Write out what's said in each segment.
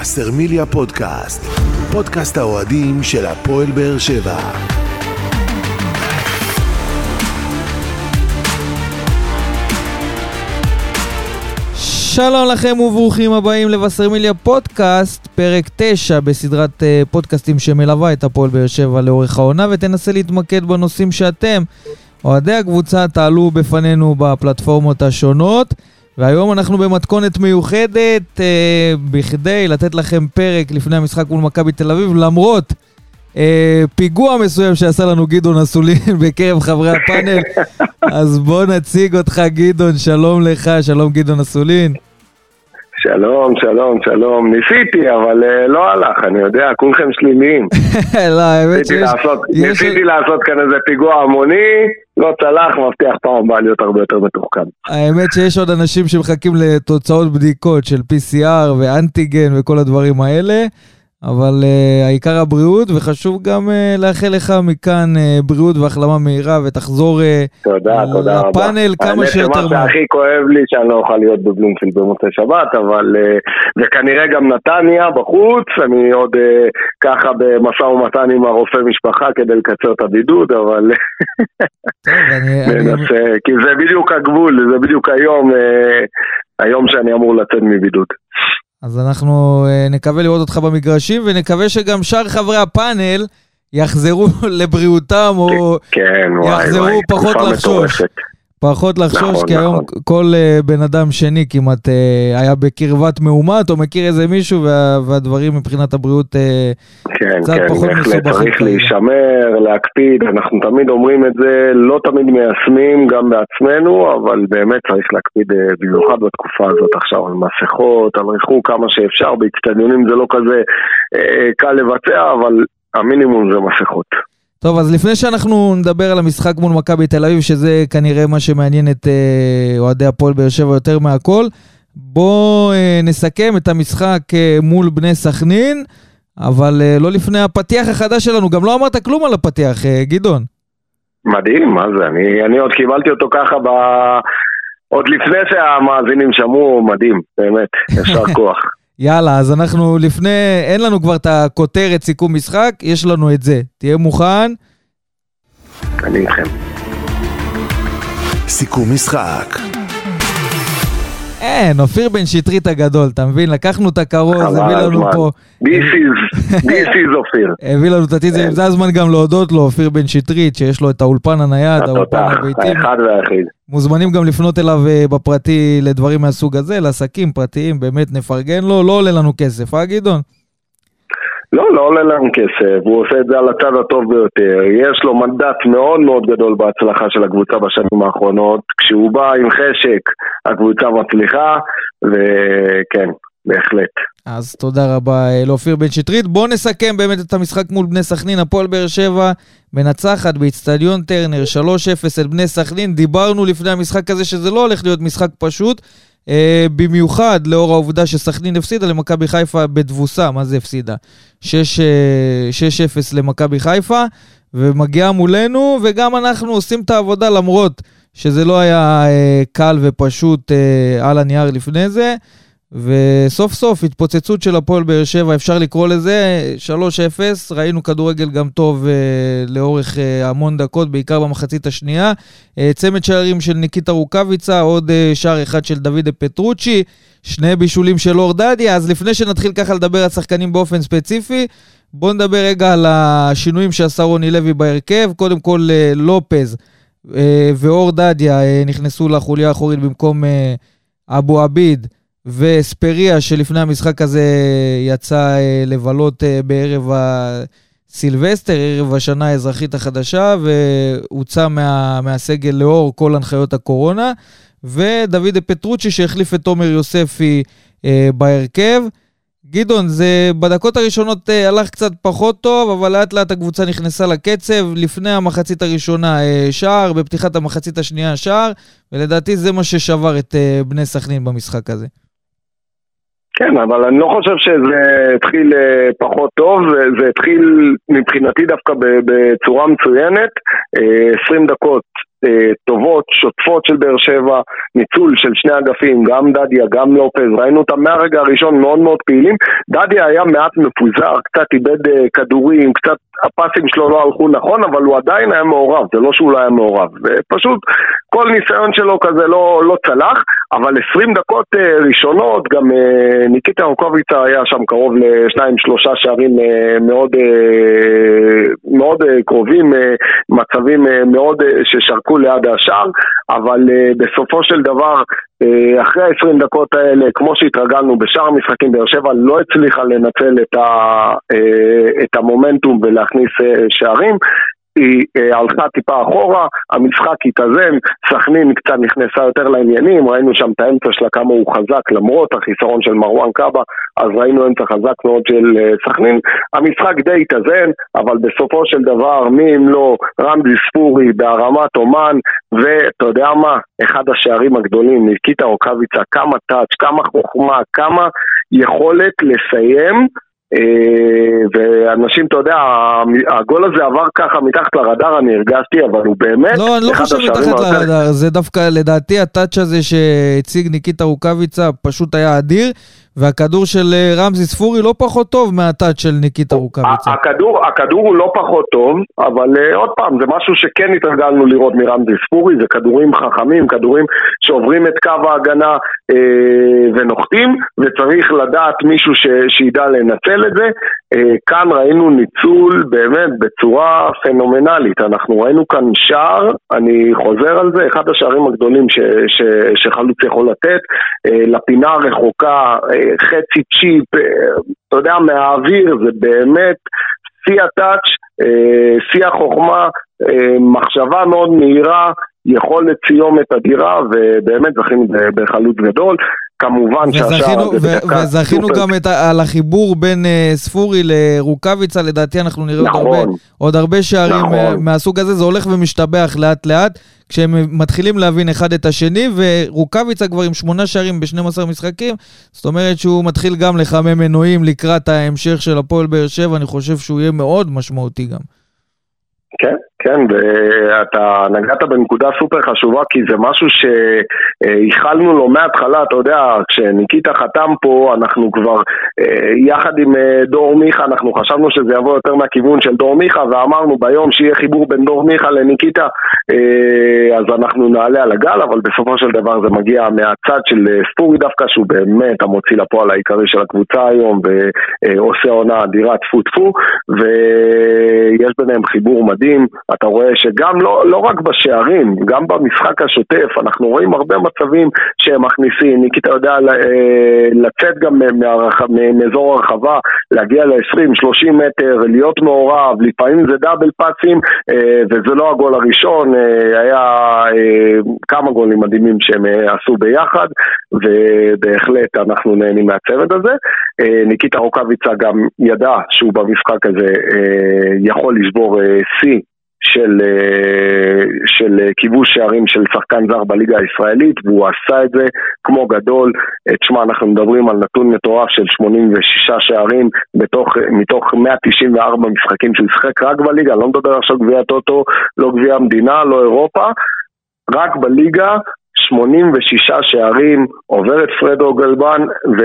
וסרמיליה פודקאסט, פודקאסט האוהדים של הפועל באר שבע. שלום לכם וברוכים הבאים לבשרמיליה פודקאסט, פרק 9 בסדרת אה, פודקאסטים שמלווה את הפועל באר שבע לאורך העונה ותנסה להתמקד בנושאים שאתם, אוהדי הקבוצה, תעלו בפנינו בפלטפורמות השונות. והיום אנחנו במתכונת מיוחדת אה, בכדי לתת לכם פרק לפני המשחק מול מכבי תל אביב, למרות אה, פיגוע מסוים שעשה לנו גדעון אסולין בקרב חברי הפאנל. אז בוא נציג אותך גדעון, שלום לך, שלום גדעון אסולין. שלום, שלום, שלום. ניסיתי, אבל uh, לא הלך, אני יודע, כולכם שליליים. לא, האמת ניסיתי שיש... לעשות, יש- ניסיתי לעשות כאן איזה פיגוע המוני, לא צלח, מבטיח פעם הבאה להיות הרבה יותר מתוחכם. האמת שיש עוד אנשים שמחכים לתוצאות בדיקות של PCR ואנטיגן וכל הדברים האלה, אבל uh, העיקר הבריאות, וחשוב גם uh, לאחל לך מכאן uh, בריאות והחלמה מהירה, ותחזור uh, תודה, תודה רבה. לפאנל כמה שיותר מהר. שהכי כואב לי שאני לא אוכל להיות בבלומפילד במוצאי שבת, אבל... אה, וכנראה גם נתניה בחוץ, אני עוד אה, ככה במשא ומתן עם הרופא משפחה כדי לקצר את הבידוד, אבל טוב, אני, אני, ננסה, כי זה בדיוק הגבול, זה בדיוק היום, אה, היום שאני אמור לצאת מבידוד. אז אנחנו uh, נקווה לראות אותך במגרשים, ונקווה שגם שאר חברי הפאנל יחזרו לבריאותם, או כן, יחזרו וואי, פחות לחשוש. פחות לחשוש, נכון, כי היום נכון. כל uh, בן אדם שני כמעט uh, היה בקרבת מאומת, או מכיר איזה מישהו, וה, והדברים מבחינת הבריאות... Uh, כן, קצת כן, פחות מסובכים צריך כרגע. להישמר, להקפיד, אנחנו תמיד אומרים את זה, לא תמיד מיישמים גם בעצמנו, אבל באמת צריך להקפיד אה, במיוחד בתקופה הזאת עכשיו על מסכות, על ריחוק כמה שאפשר, באצטדיונים זה לא כזה אה, קל לבצע, אבל המינימום זה מסכות. טוב, אז לפני שאנחנו נדבר על המשחק מול מכבי תל אביב, שזה כנראה מה שמעניין את uh, אוהדי הפועל באר שבע יותר מהכל, בואו uh, נסכם את המשחק uh, מול בני סכנין, אבל uh, לא לפני הפתיח החדש שלנו. גם לא אמרת כלום על הפתיח, uh, גדעון. מדהים, מה זה, אני, אני עוד קיבלתי אותו ככה ב... עוד לפני שהמאזינים שמעו, מדהים, באמת, ישר כוח. יאללה, אז אנחנו לפני, אין לנו כבר את הכותרת סיכום משחק, יש לנו את זה. תהיה מוכן. אני איתכם. סיכום משחק, אין, אופיר בן שטרית הגדול, אתה מבין? לקחנו את הכרוז, הביא לנו. פה, This is, this is אופיר. הביא לנו את הטיזרים, זה הזמן גם להודות לו, אופיר בן שטרית, שיש לו את האולפן הנייד, האולפן הביתי. האחד והיחיד. מוזמנים גם לפנות אליו אה, בפרטי לדברים מהסוג הזה, לעסקים פרטיים, באמת נפרגן לו, לא עולה לנו כסף, אה גדעון? לא, לא עולה לנו כסף, הוא עושה את זה על הצד הטוב ביותר. יש לו מנדט מאוד מאוד גדול בהצלחה של הקבוצה בשנים האחרונות. כשהוא בא עם חשק, הקבוצה מצליחה, וכן, בהחלט. אז תודה רבה אה, לאופיר בן שטרית. בואו נסכם באמת את המשחק מול בני סכנין. הפועל באר שבע מנצחת באיצטדיון טרנר 3-0 את בני סכנין. דיברנו לפני המשחק הזה שזה לא הולך להיות משחק פשוט, אה, במיוחד לאור העובדה שסכנין הפסידה למכבי חיפה בתבוסה. מה זה הפסידה? 6, אה, 6-0 למכבי חיפה, ומגיעה מולנו, וגם אנחנו עושים את העבודה למרות שזה לא היה קל ופשוט על הנייר לפני זה. וסוף סוף התפוצצות של הפועל באר שבע, אפשר לקרוא לזה 3-0, ראינו כדורגל גם טוב uh, לאורך uh, המון דקות, בעיקר במחצית השנייה. Uh, צמד שערים של ניקיטה רוקאביצה, עוד uh, שער אחד של דוד פטרוצ'י, שני בישולים של אור דדיה. אז לפני שנתחיל ככה לדבר על שחקנים באופן ספציפי, בואו נדבר רגע על השינויים שעשה רוני לוי בהרכב. קודם כל uh, לופז uh, ואור דדיה uh, נכנסו לחוליה האחורית במקום uh, אבו עביד. וספריה שלפני המשחק הזה יצא אה, לבלות אה, בערב הסילבסטר, ערב השנה האזרחית החדשה, והוצא מה, מהסגל לאור כל הנחיות הקורונה, ודוד פטרוצ'י שהחליף את תומר יוספי אה, בהרכב. גדעון, זה בדקות הראשונות אה, הלך קצת פחות טוב, אבל לאט לאט הקבוצה נכנסה לקצב. לפני המחצית הראשונה אה, שער, בפתיחת המחצית השנייה שער, ולדעתי זה מה ששבר את אה, בני סכנין במשחק הזה. כן, אבל אני לא חושב שזה התחיל אה, פחות טוב, זה התחיל מבחינתי דווקא בצורה מצוינת, 20 אה, דקות טובות, שוטפות של באר שבע, ניצול של שני אגפים, גם דדיה, גם לופז, ראינו אותם מהרגע הראשון מאוד מאוד פעילים. דדיה היה מעט מפוזר, קצת איבד אה, כדורים, קצת הפסים שלו לא הלכו נכון, אבל הוא עדיין היה מעורב, זה לא שהוא לא היה מעורב. פשוט כל ניסיון שלו כזה לא, לא צלח, אבל 20 דקות אה, ראשונות, גם ניקיטה רוקוביצה היה שם קרוב לשניים שלושה שערים מאוד, מאוד קרובים, מצבים מאוד ששרקו זרקו ליד השער, אבל uh, בסופו של דבר, uh, אחרי ה-20 דקות האלה, כמו שהתרגלנו בשאר המשחקים, באר שבע לא הצליחה לנצל את, ה, uh, את המומנטום ולהכניס uh, שערים. היא אה, הלכה טיפה אחורה, המשחק התאזן, סכנין קצת נכנסה יותר לעניינים, ראינו שם את האמצע שלה כמה הוא חזק למרות החיסרון של מרואן קאבה, אז ראינו אמצע חזק מאוד של אה, סכנין. המשחק די התאזן, אבל בסופו של דבר, מי אם לא רמזי ספורי בהרמת אומן, ואתה יודע מה, אחד השערים הגדולים, ניקיטה רוקאביצה, כמה טאץ', כמה חוכמה, כמה יכולת לסיים ואנשים, אתה יודע, הגול הזה עבר ככה מתחת לרדאר, אני הרגשתי, אבל הוא באמת... לא, אני לא חושב מתחת לרדאר, זה דווקא לדעתי הטאץ' הזה שהציג ניקיטה רוקאביצה פשוט היה אדיר. והכדור של אה, רמזי ספורי לא פחות טוב מהטאט של ניקיטה רוקאביצה. הכדור, הכדור הוא לא פחות טוב, אבל uh, עוד פעם, זה משהו שכן התרגלנו לראות מרמזי ספורי, זה כדורים חכמים, כדורים שעוברים את קו ההגנה uh, ונוחתים, וצריך לדעת מישהו ש, שידע לנצל את זה. Uh, כאן ראינו ניצול באמת בצורה פנומנלית. אנחנו ראינו כאן שער, אני חוזר על זה, אחד השערים הגדולים ש, ש, שחלוץ יכול לתת, uh, לפינה הרחוקה, uh, חצי צ'יפ, אה, אתה יודע, מהאוויר, זה באמת שיא הטאץ', אה, שיא החוכמה, אה, מחשבה מאוד מהירה, יכולת סיומת אדירה, ובאמת זכינו בחלוץ גדול. כמובן שהשאר הזה בדקה וזכינו גם את, על החיבור בין uh, ספורי לרוקאביצה, לדעתי אנחנו נראה נכון, עוד, הרבה, עוד הרבה שערים נכון. מהסוג הזה, זה הולך ומשתבח לאט לאט. כשהם מתחילים להבין אחד את השני, ורוקאביצה כבר עם שמונה שערים ב-12 משחקים, זאת אומרת שהוא מתחיל גם לחמם מנועים לקראת ההמשך של הפועל באר שבע, אני חושב שהוא יהיה מאוד משמעותי גם. כן, כן, ואתה נגעת בנקודה סופר חשובה כי זה משהו שייחלנו לו מההתחלה, אתה יודע, כשניקיטה חתם פה, אנחנו כבר אה, יחד עם אה, דור מיכה, אנחנו חשבנו שזה יבוא יותר מהכיוון של דור מיכה ואמרנו ביום שיהיה חיבור בין דור מיכה לניקיטה אה, אז אנחנו נעלה על הגל, אבל בסופו של דבר זה מגיע מהצד של ספורי דווקא, שהוא באמת המוציא לפועל העיקרי של הקבוצה היום ועושה עונה אדירה טפו טפו ויש ביניהם חיבור מדהים אתה רואה שגם לא, לא רק בשערים, גם במשחק השוטף, אנחנו רואים הרבה מצבים שהם מכניסים, ניקיטה יודע אה, לצאת גם מאזור הרחבה, להגיע ל-20-30 מטר, להיות מעורב, לפעמים זה דאבל פאצים, אה, וזה לא הגול הראשון, אה, היה כמה גולים מדהימים שהם עשו ביחד, ובהחלט אנחנו נהנים מהצוות הזה. ניקיטה רוקאביצה גם ידע שהוא במשחק הזה יכול לשבור שיא של, אה, של אה, כיבוש שערים של שחקן זר בליגה הישראלית והוא עשה את זה כמו גדול. אה, תשמע, אנחנו מדברים על נתון מטורף של 86 שערים בתוך, מתוך 194 משחקים שהוא ישחק רק בליגה, לא מדבר עכשיו גביע טוטו, לא גביע המדינה, לא אירופה, רק בליגה 86 שערים, עובר את פרד אוגלבן, ו...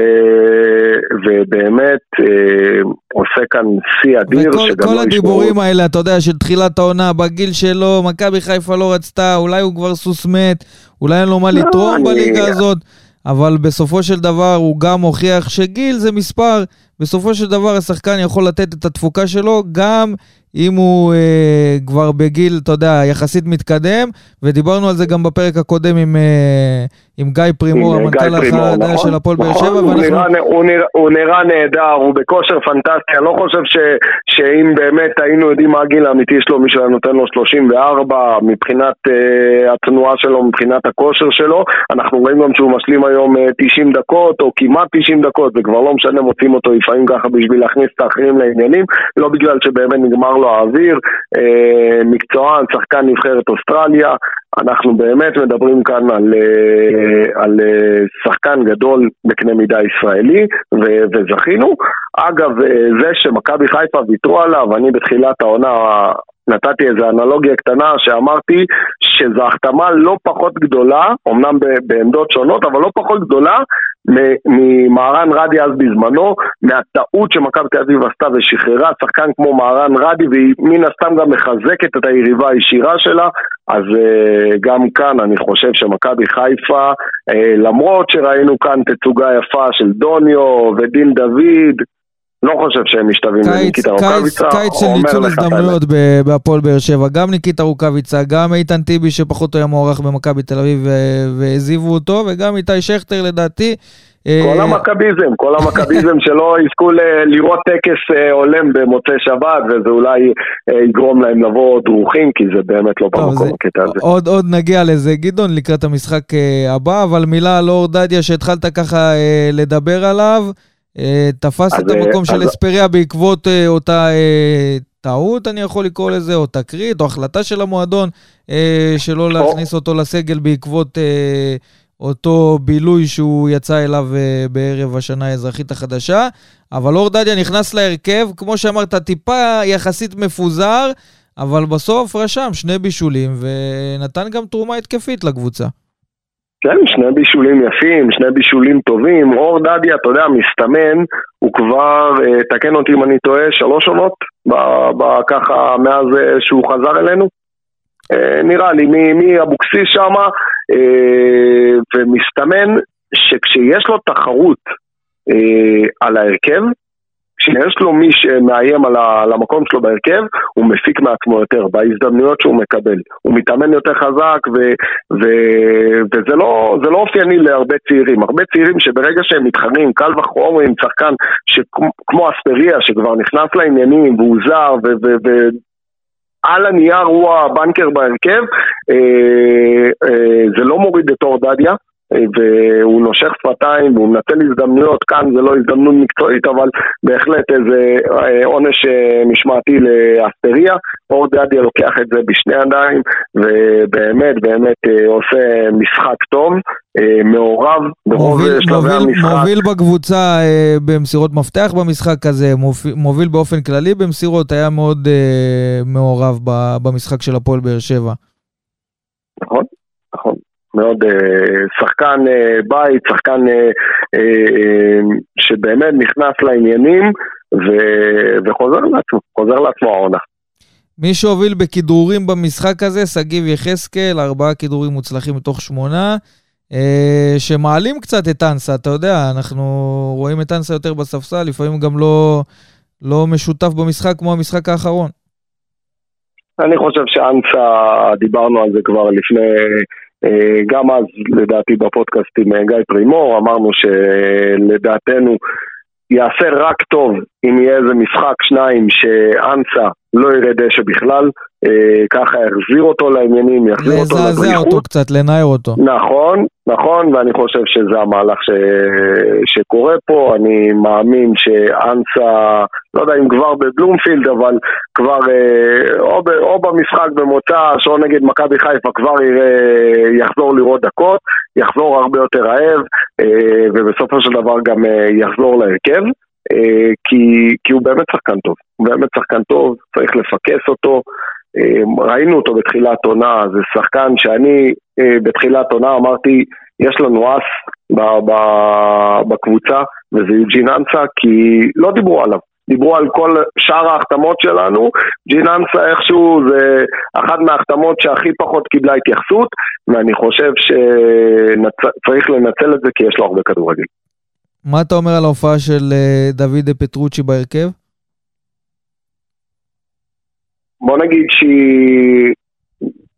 ובאמת אה, עושה כאן שיא אדיר וכל, שגם כל לא הדיבורים האלה, אתה יודע, של תחילת העונה, בגיל שלו, מכבי חיפה לא רצתה, אולי הוא כבר סוס מת, אולי אין לו מה לא, לתרום אני... בליגה הזאת, אבל בסופו של דבר הוא גם הוכיח שגיל זה מספר. בסופו של דבר השחקן יכול לתת את התפוקה שלו גם אם הוא אה, כבר בגיל, אתה יודע, יחסית מתקדם, ודיברנו על זה גם בפרק הקודם עם, אה, עם גיא פרימור, המנכ"ל החדש נכון, של הפועל באר נכון, שבע, הוא, ואנחנו... נראה, הוא, נראה, הוא נראה נהדר, הוא בכושר פנטסטי, אני לא חושב ש, שאם באמת היינו יודעים מה הגיל האמיתי שלו, מישהו היה נותן לו 34 מבחינת אה, התנועה שלו, מבחינת הכושר שלו, אנחנו רואים גם שהוא משלים היום אה, 90 דקות, או כמעט 90 דקות, זה כבר לא משנה, מוצאים אותו לפעמים ככה בשביל להכניס את האחרים לעניינים, לא בגלל שבאמת נגמר לו האוויר, אה, מקצוען, שחקן נבחרת אוסטרליה, אנחנו באמת מדברים כאן על, אה, על אה, שחקן גדול בקנה מידה ישראלי, ו, וזכינו. אגב, אה, זה שמכבי חיפה ויתרו עליו, אני בתחילת העונה נתתי איזו אנלוגיה קטנה שאמרתי שזו החתמה לא פחות גדולה, אמנם בעמדות שונות, אבל לא פחות גדולה ממהרן רדי אז בזמנו, מהטעות שמכבי תל אביב עשתה ושחררה שחקן כמו מהרן רדי והיא מן הסתם גם מחזקת את היריבה הישירה שלה, אז uh, גם כאן אני חושב שמכבי חיפה, uh, למרות שראינו כאן תצוגה יפה של דוניו ודין דוד, לא חושב שהם משתווים לניקיטה רוקאביצה. קיץ של ניצול הזדמנויות בהפועל באר שבע. גם ניקיטה רוקאביצה, גם איתן טיבי שפחות היה מוערך במכבי תל אביב והעזיבו אותו, וגם איתי שכטר לדעתי. אה, כל המכביזם, כל המכביזם שלא יזכו לראות טקס אה, הולם במוצאי שבת, וזה אולי אה, יגרום להם לבוא דרוכים, כי זה באמת לא במקום הקטע הזה. עוד, עוד נגיע לזה, גדעון, לקראת המשחק הבא, אבל מילה על אור דדיה שהתחלת ככה לדבר עליו. אה, תפס את המקום של אספריה בעקבות אה, אותה אה, טעות, אני יכול לקרוא לזה, או תקרית, או החלטה של המועדון שלא להכניס אותו לסגל בעקבות אותו בילוי שהוא יצא אליו בערב השנה האזרחית החדשה. אבל אור דדיה נכנס להרכב, כמו שאמרת, טיפה יחסית מפוזר, אבל בסוף רשם שני בישולים ונתן גם תרומה התקפית לקבוצה. כן, שני בישולים יפים, שני בישולים טובים. אור דדיה, אתה יודע, מסתמן, הוא כבר, אה, תקן אותי אם אני טועה, שלוש עונות, ככה מאז אה, שהוא חזר אלינו. אה, נראה לי, מאבוקסיס שמה, ומסתמן שכשיש לו תחרות על ההרכב, כשיש לו מי שמאיים על המקום שלו בהרכב, הוא מפיק מעצמו יותר בהזדמנויות שהוא מקבל. הוא מתאמן יותר חזק, ו, ו, וזה לא, לא אופייני להרבה צעירים. הרבה צעירים שברגע שהם מתחרים, קל וחומר עם שחקן כמו אספריה, שכבר נכנס לעניינים והוא זר, ו... ו, ו על הנייר הוא הבנקר בהרכב, אה, אה, זה לא מוריד את אור דדיה, והוא נושך שפתיים והוא מנצל הזדמנויות, כאן זה לא הזדמנות מקצועית אבל בהחלט איזה אה, עונש אה, משמעתי לאסטריה, אור דדיה לוקח את זה בשני ידיים ובאמת באמת אה, עושה משחק טוב, מעורב ברוב שלבי המשחק. מוביל בקבוצה במסירות מפתח במשחק הזה, מוביל באופן כללי במסירות, היה מאוד מעורב במשחק של הפועל באר שבע. נכון, נכון. מאוד אה, שחקן אה, בית, שחקן אה, שבאמת נכנס לעניינים וחוזר לעצמו, חוזר לעצמו העונה. מי שהוביל בכדרורים במשחק הזה, שגיב יחזקאל, ארבעה כדרורים מוצלחים מתוך שמונה, שמעלים קצת את אנסה, אתה יודע, אנחנו רואים את אנסה יותר בספסל, לפעמים גם לא, לא משותף במשחק כמו המשחק האחרון. אני חושב שאנסה, דיברנו על זה כבר לפני אה, גם אז, לדעתי, בפודקאסט עם אה, גיא פרימור, אמרנו שלדעתנו יעשה רק טוב אם יהיה איזה משחק, שניים, שאנסה לא יראה דשא בכלל, אה, ככה יחזיר אותו לעניינים, יחזיר אותו לדריכות. לזעזע אותו קצת, לנער אותו. נכון, נכון, ואני חושב שזה המהלך ש... שקורה פה. אני מאמין שאנסה, לא יודע אם כבר בבלומפילד, אבל כבר אה, או, ב... או במשחק במוצא, או נגד מכבי חיפה, כבר יראה, יחזור לראות דקות, יחזור הרבה יותר רעב, אה, ובסופו של דבר גם אה, יחזור להרכב. אה, כי, כי הוא באמת שחקן טוב, הוא באמת שחקן טוב, צריך לפקס אותו. אה, ראינו אותו בתחילת עונה, זה שחקן שאני אה, בתחילת עונה אמרתי, יש לנו אס בקבוצה, וזה יוג'ין אנסה, כי לא דיברו עליו. דיברו על כל שאר ההחתמות שלנו, ג'יננסה איכשהו זה אחת מההחתמות שהכי פחות קיבלה התייחסות, ואני חושב שצריך לנצל את זה כי יש לו הרבה כדורגל. מה אתה אומר על ההופעה של אה, דוד פטרוצ'י בהרכב? בוא נגיד שהיא...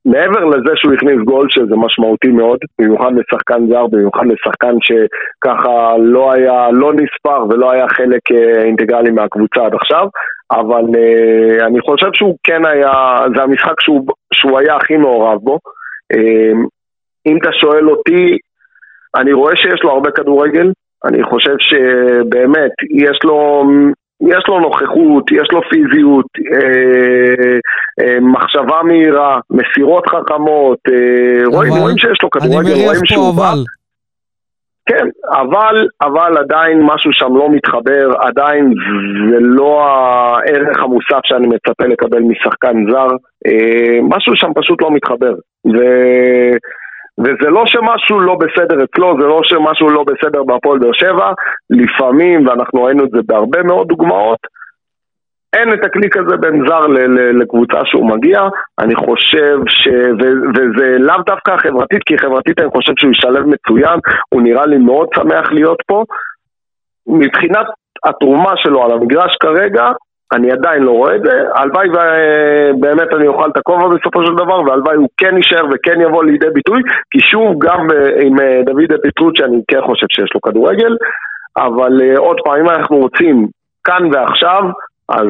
מעבר לזה שהוא הכניס גול, שזה משמעותי מאוד, במיוחד לשחקן זר, במיוחד לשחקן שככה לא היה, לא נספר ולא היה חלק אה, אינטגרלי מהקבוצה עד עכשיו, אבל uh, אני חושב שהוא כן היה, זה המשחק שהוא, שהוא היה הכי מעורב בו. Uh, אם אתה שואל אותי, אני רואה שיש לו הרבה כדורגל, אני חושב שבאמת, יש לו יש לו נוכחות, יש לו פיזיות, אה, אה, מחשבה מהירה, מסירות חכמות, אה, רואים, רואים שיש לו כדורגל, רואים שהוא בא. כן, אבל, אבל עדיין משהו שם לא מתחבר, עדיין זה לא הערך המוסף שאני מצפה לקבל משחקן זר, אה, משהו שם פשוט לא מתחבר. ו... וזה לא שמשהו לא בסדר אצלו, זה לא שמשהו לא בסדר בהפועל באר שבע, לפעמים, ואנחנו ראינו את זה בהרבה מאוד דוגמאות, אין את הקליק הזה בין זר לקבוצה שהוא מגיע, אני חושב ש... ו- וזה לאו דווקא חברתית, כי חברתית אני חושב שהוא ישלב מצוין, הוא נראה לי מאוד שמח להיות פה. מבחינת התרומה שלו על המגרש כרגע, אני עדיין לא רואה את זה, הלוואי ובאמת אני אוכל את הכובע בסופו של דבר, והלוואי הוא כן יישאר וכן יבוא לידי ביטוי, כי שוב, גם אה, עם אה, דוד אפיטרוט, שאני כן חושב שיש לו כדורגל, אבל אה, עוד פעם, אם אנחנו רוצים כאן ועכשיו, אז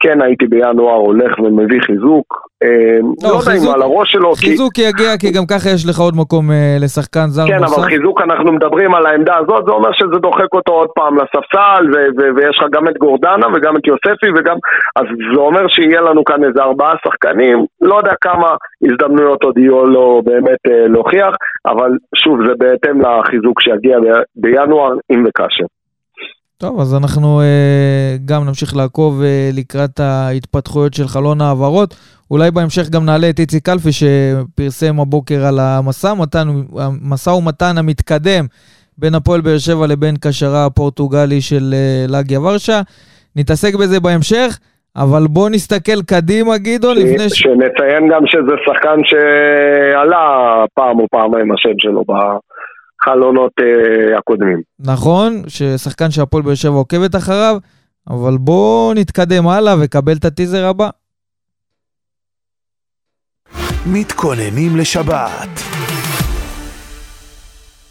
כן הייתי בינואר הולך ומביא חיזוק. אה, לא, לא יודע אם על הראש שלו. חיזוק כי... יגיע, כי גם ככה יש לך עוד מקום אה, לשחקן זר כן, נוסף. כן, אבל חיזוק אנחנו מדברים על העמדה הזאת, זה אומר שזה דוחק אותו עוד פעם לספסל, ו- ו- ויש לך גם את גורדנה וגם את יוספי וגם... אז זה אומר שיהיה לנו כאן איזה ארבעה שחקנים, לא יודע כמה הזדמנויות עוד יהיו לו באמת אה, להוכיח, אבל שוב, זה בהתאם לחיזוק שיגיע ב- בינואר, אם וכאשר. טוב, אז אנחנו אה, גם נמשיך לעקוב אה, לקראת ההתפתחויות של חלון ההעברות. אולי בהמשך גם נעלה את איציק קלפי שפרסם הבוקר על המשא ומתן, המשא ומתן המתקדם בין הפועל באר שבע לבין קשרה הפורטוגלי של אה, לגיה ורשה. נתעסק בזה בהמשך. אבל בוא נסתכל קדימה, גדעון, לפני ש... שנציין גם שזה שחקן שעלה פעם או פעמיים השם שלו ב... החלונות uh, הקודמים. נכון, ששחקן שהפועל באר שבע עוקבת אחריו, אבל בואו נתקדם הלאה וקבל את הטיזר הבא. מתכוננים לשבת.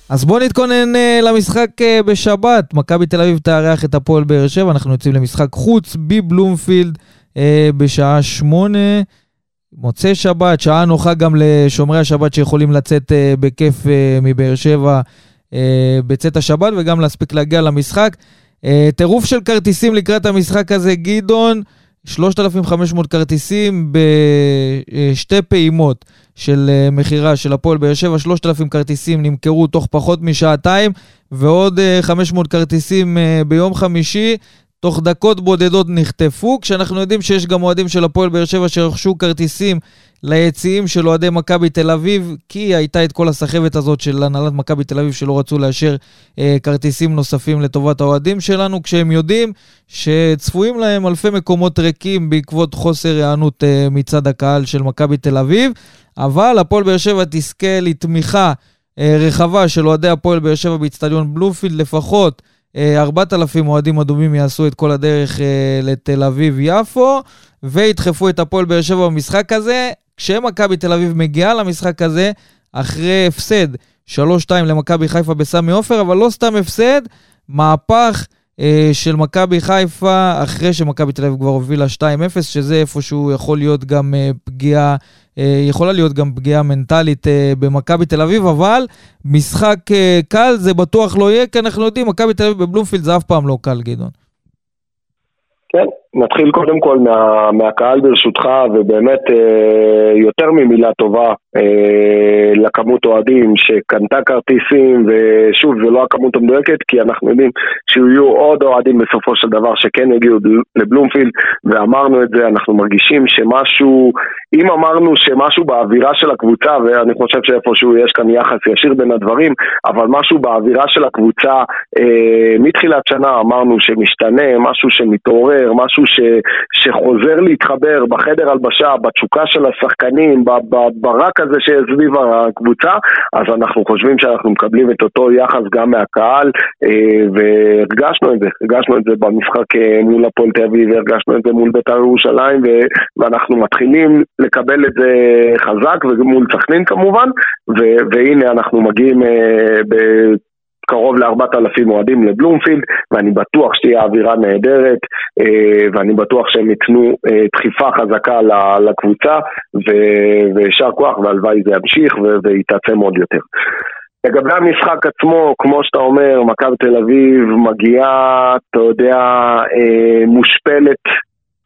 אז בואו נתכונן uh, למשחק uh, בשבת. מכבי תל אביב תארח את הפועל באר שבע, אנחנו יוצאים למשחק חוץ בבלומפילד uh, בשעה שמונה. מוצאי שבת, שעה נוחה גם לשומרי השבת שיכולים לצאת uh, בכיף uh, מבאר שבע uh, בצאת השבת וגם להספיק להגיע למשחק. טירוף של כרטיסים לקראת המשחק הזה, גדעון, 3,500 כרטיסים בשתי פעימות של מכירה של הפועל באר שבע, 3,000 כרטיסים נמכרו תוך פחות משעתיים ועוד uh, 500 כרטיסים ביום חמישי. תוך דקות בודדות נחטפו, כשאנחנו יודעים שיש גם אוהדים של הפועל באר שבע שרכשו כרטיסים ליציעים של אוהדי מכבי תל אביב, כי הייתה את כל הסחבת הזאת של הנהלת מכבי תל אביב שלא רצו לאשר אה, כרטיסים נוספים לטובת האוהדים שלנו, כשהם יודעים שצפויים להם אלפי מקומות ריקים בעקבות חוסר היענות אה, מצד הקהל של מכבי תל אביב, אבל הפועל באר שבע תזכה לתמיכה אה, רחבה של אוהדי הפועל באר שבע באיצטדיון בלומפילד, לפחות 4,000 אוהדים אדומים יעשו את כל הדרך אה, לתל אביב-יפו, וידחפו את הפועל באר שבע במשחק הזה. כשמכבי תל אביב מגיעה למשחק הזה, אחרי הפסד 3-2 למכבי חיפה בסמי עופר, אבל לא סתם הפסד, מהפך אה, של מכבי חיפה, אחרי שמכבי תל אביב כבר הובילה 2-0, שזה איפשהו יכול להיות גם אה, פגיעה אה, יכולה להיות גם פגיעה מנטלית אה, במכבי תל אביב, אבל משחק אה, קל זה בטוח לא יהיה, כי אנחנו יודעים, מכבי תל אביב בבלומפילד זה אף פעם לא קל, גדעון. כן, נתחיל קודם כל מה, מהקהל ברשותך, ובאמת אה, יותר ממילה טובה אה, לכמות אוהדים שקנתה כרטיסים, ושוב, זו לא הכמות המדויקת, כי אנחנו יודעים שיהיו עוד אוהדים בסופו של דבר שכן יגיעו לבלומפילד, ואמרנו את זה, אנחנו מרגישים שמשהו, אם אמרנו שמשהו באווירה של הקבוצה, ואני חושב שאיפשהו יש כאן יחס ישיר בין הדברים, אבל משהו באווירה של הקבוצה, אה, מתחילת שנה אמרנו שמשתנה, משהו שמתעורר, משהו משהו ש, שחוזר להתחבר בחדר הלבשה, בתשוקה של השחקנים, ברק הזה שסביב הקבוצה, אז אנחנו חושבים שאנחנו מקבלים את אותו יחס גם מהקהל, אה, והרגשנו את זה, הרגשנו את זה במשחק אה, מול הפועל תל אביב, הרגשנו את זה מול בית"ר ירושלים, ואנחנו מתחילים לקבל את זה חזק, ומול סכנין כמובן, והנה אנחנו מגיעים אה, ב... קרוב לארבעת אלפים אוהדים לבלומפילד, ואני בטוח שתהיה אווירה נהדרת, אה, ואני בטוח שהם ייתנו אה, דחיפה חזקה לקבוצה, ויישר כוח, והלוואי זה ימשיך ויתעצם עוד יותר. לגבי המשחק עצמו, כמו שאתה אומר, מכבי תל אביב מגיעה, אתה יודע, אה, מושפלת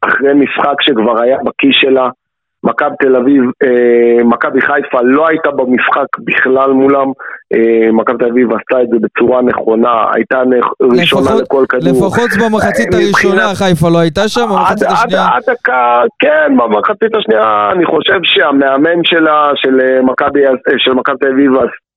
אחרי משחק שכבר היה בכיס שלה. מכבי תל אביב, אה, מכבי חיפה לא הייתה במשחק בכלל מולם, אה, מכבי תל אביב עשתה את זה בצורה נכונה, הייתה ראשונה לפחות, לכל כדור. לפחות במחצית אה, הראשונה חיפה לא הייתה שם, במחצית השנייה... עד דקה, כן, במחצית השנייה אני חושב שהמאמן שלה, של מכבי תל אביב,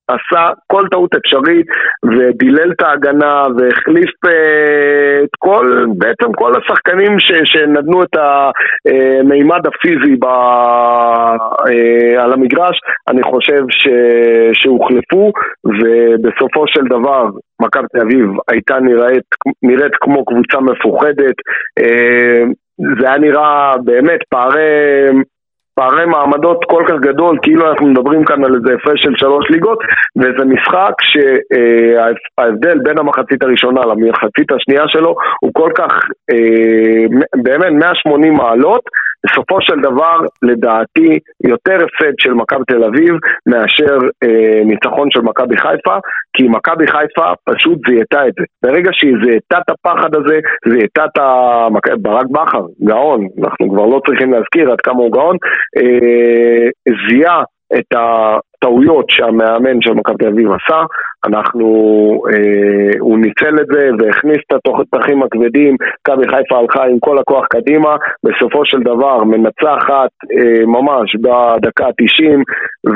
עשה כל טעות אפשרית ודילל את ההגנה והחליף אה, את כל, בעצם כל השחקנים ש, שנתנו את המימד הפיזי ב, אה, על המגרש, אני חושב ש, שהוחלפו ובסופו של דבר מכבי תל אביב הייתה נראית, נראית כמו קבוצה מפוחדת אה, זה היה נראה באמת פערי פערי מעמדות כל כך גדול, כאילו אנחנו מדברים כאן על איזה הפרש של שלוש ליגות, וזה משחק שההבדל בין המחצית הראשונה למחצית השנייה שלו הוא כל כך, אה, באמת 180 מעלות, בסופו של דבר, לדעתי, יותר הפסד של מכבי תל אביב מאשר אה, ניצחון של מכבי חיפה, כי מכבי חיפה פשוט זיהתה את זה. ברגע שהיא זיהתה את הפחד הזה, זיהתה את ה... ברק בכר, גאון, אנחנו כבר לא צריכים להזכיר עד כמה הוא גאון, אה, זיהה את הטעויות שהמאמן של מכבי תל אביב עשה, אנחנו, אה, הוא ניצל את זה והכניס את התותחים הכבדים, מכבי חיפה הלכה עם כל הכוח קדימה, בסופו של דבר מנצחת אה, ממש בדקה ה-90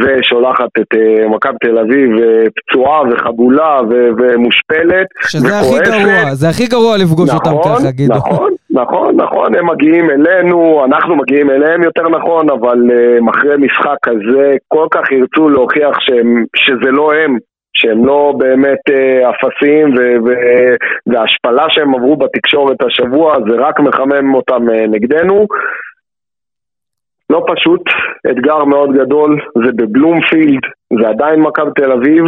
ושולחת את אה, מכבי תל אביב אה, פצועה וחבולה ו- ומושפלת. שזה וכועסת. הכי גרוע, זה הכי גרוע לפגוש נכון, אותם ככה, גידו. נכון, נכון, נכון, הם מגיעים אלינו, אנחנו מגיעים אליהם יותר נכון, אבל uh, אחרי משחק כזה כל כך ירצו להוכיח שהם, שזה לא הם, שהם לא באמת uh, אפסים וההשפלה שהם עברו בתקשורת השבוע זה רק מחמם אותם uh, נגדנו. לא פשוט, אתגר מאוד גדול, זה בבלומפילד, זה עדיין מכבי תל אביב,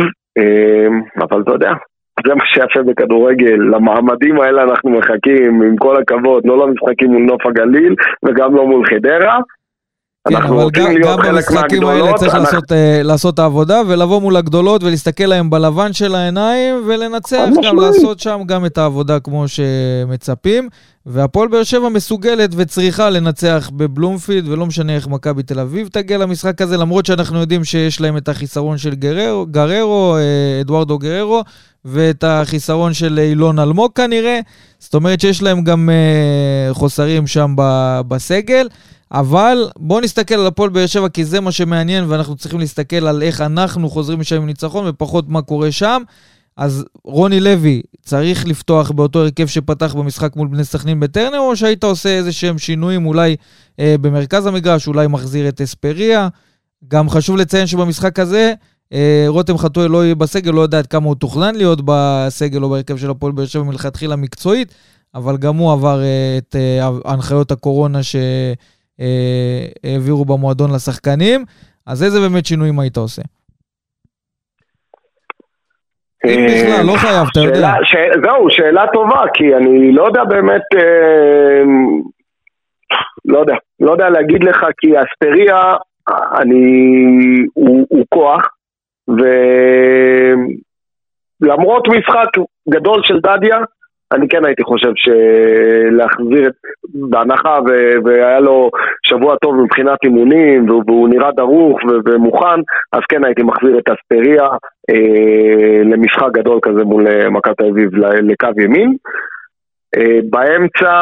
אבל אתה יודע, זה מה שיפה בכדורגל, למעמדים האלה אנחנו מחכים, עם כל הכבוד, לא למשחקים מול נוף הגליל וגם לא מול חדרה. כן, אבל גם, גם במשחקים האלה צריך אנחנו... לעשות, uh, לעשות את העבודה ולבוא מול הגדולות ולהסתכל להם בלבן של העיניים ולנצח, גם לעשות שם גם את העבודה כמו שמצפים. והפועל באר שבע מסוגלת וצריכה לנצח בבלומפילד, ולא משנה איך מכבי תל אביב תגיע למשחק הזה, למרות שאנחנו יודעים שיש להם את החיסרון של גררו, גררו אה, אדוארדו גררו, ואת החיסרון של אילון אלמוג כנראה. זאת אומרת שיש להם גם אה, חוסרים שם בסגל. אבל בואו נסתכל על הפועל באר שבע, כי זה מה שמעניין, ואנחנו צריכים להסתכל על איך אנחנו חוזרים משם עם ניצחון, ופחות מה קורה שם. אז רוני לוי צריך לפתוח באותו הרכב שפתח במשחק מול בני סכנין בטרנר, או שהיית עושה איזה שהם שינויים אולי אה, במרכז המגרש, אולי מחזיר את אספריה. גם חשוב לציין שבמשחק הזה, אה, רותם חתואל לא יהיה בסגל, לא יודע עד כמה הוא תוכנן להיות בסגל או בהרכב של הפועל באר שבע מלכתחילה מקצועית, אבל גם הוא עבר אה, את אה, הנחיות הקורונה שהעבירו במועדון לשחקנים. אז איזה באמת שינויים היית עושה? אם בכלל, לא חייב, אתה יודע. זהו, שאלה טובה, כי אני לא יודע באמת, אה, לא יודע, לא יודע להגיד לך, כי אספריה, אני, הוא, הוא כוח, ולמרות משחק גדול של דדיה, אני כן הייתי חושב שלהחזיר את... בהנחה ו... והיה לו שבוע טוב מבחינת אימונים והוא נראה דרוך ו... ומוכן, אז כן הייתי מחזיר את אספריה אה, למשחק גדול כזה מול אה, מכבי תל אביב לקו ימין. אה, באמצע,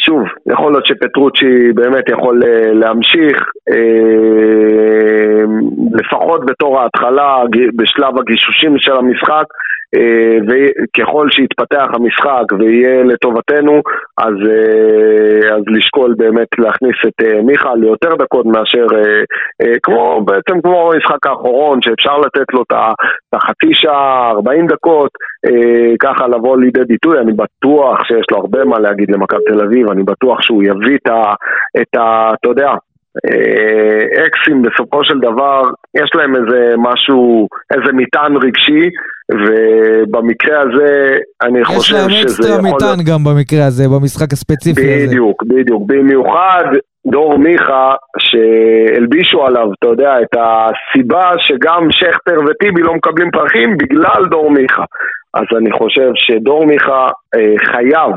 שוב, יכול להיות שפטרוצ'י באמת יכול אה, להמשיך, אה, לפחות בתור ההתחלה, בשלב הגישושים של המשחק. אה, וככל שיתפתח המשחק ויהיה לטובתנו, אז, אה, אז לשקול באמת להכניס את אה, מיכה ליותר דקות מאשר, כמו, בעצם כמו המשחק האחרון, שאפשר לתת לו את החצי שעה, 40 דקות, ככה לבוא לידי ביטוי, אני בטוח שיש לו הרבה מה להגיד למכבי תל אביב, אני בטוח שהוא יביא את ה... את ה אתה יודע, אקסים בסופו של דבר, יש להם איזה משהו, איזה מטען רגשי ובמקרה הזה, אני חושב שזה יכול... יש להם אקסטרה מטען גם במקרה הזה, במשחק הספציפי בדיוק, הזה. בדיוק, בדיוק. במיוחד דור מיכה, שהלבישו עליו, אתה יודע, את הסיבה שגם שכטר וטיבי לא מקבלים פרחים בגלל דור מיכה. אז אני חושב שדור מיכה אה, חייב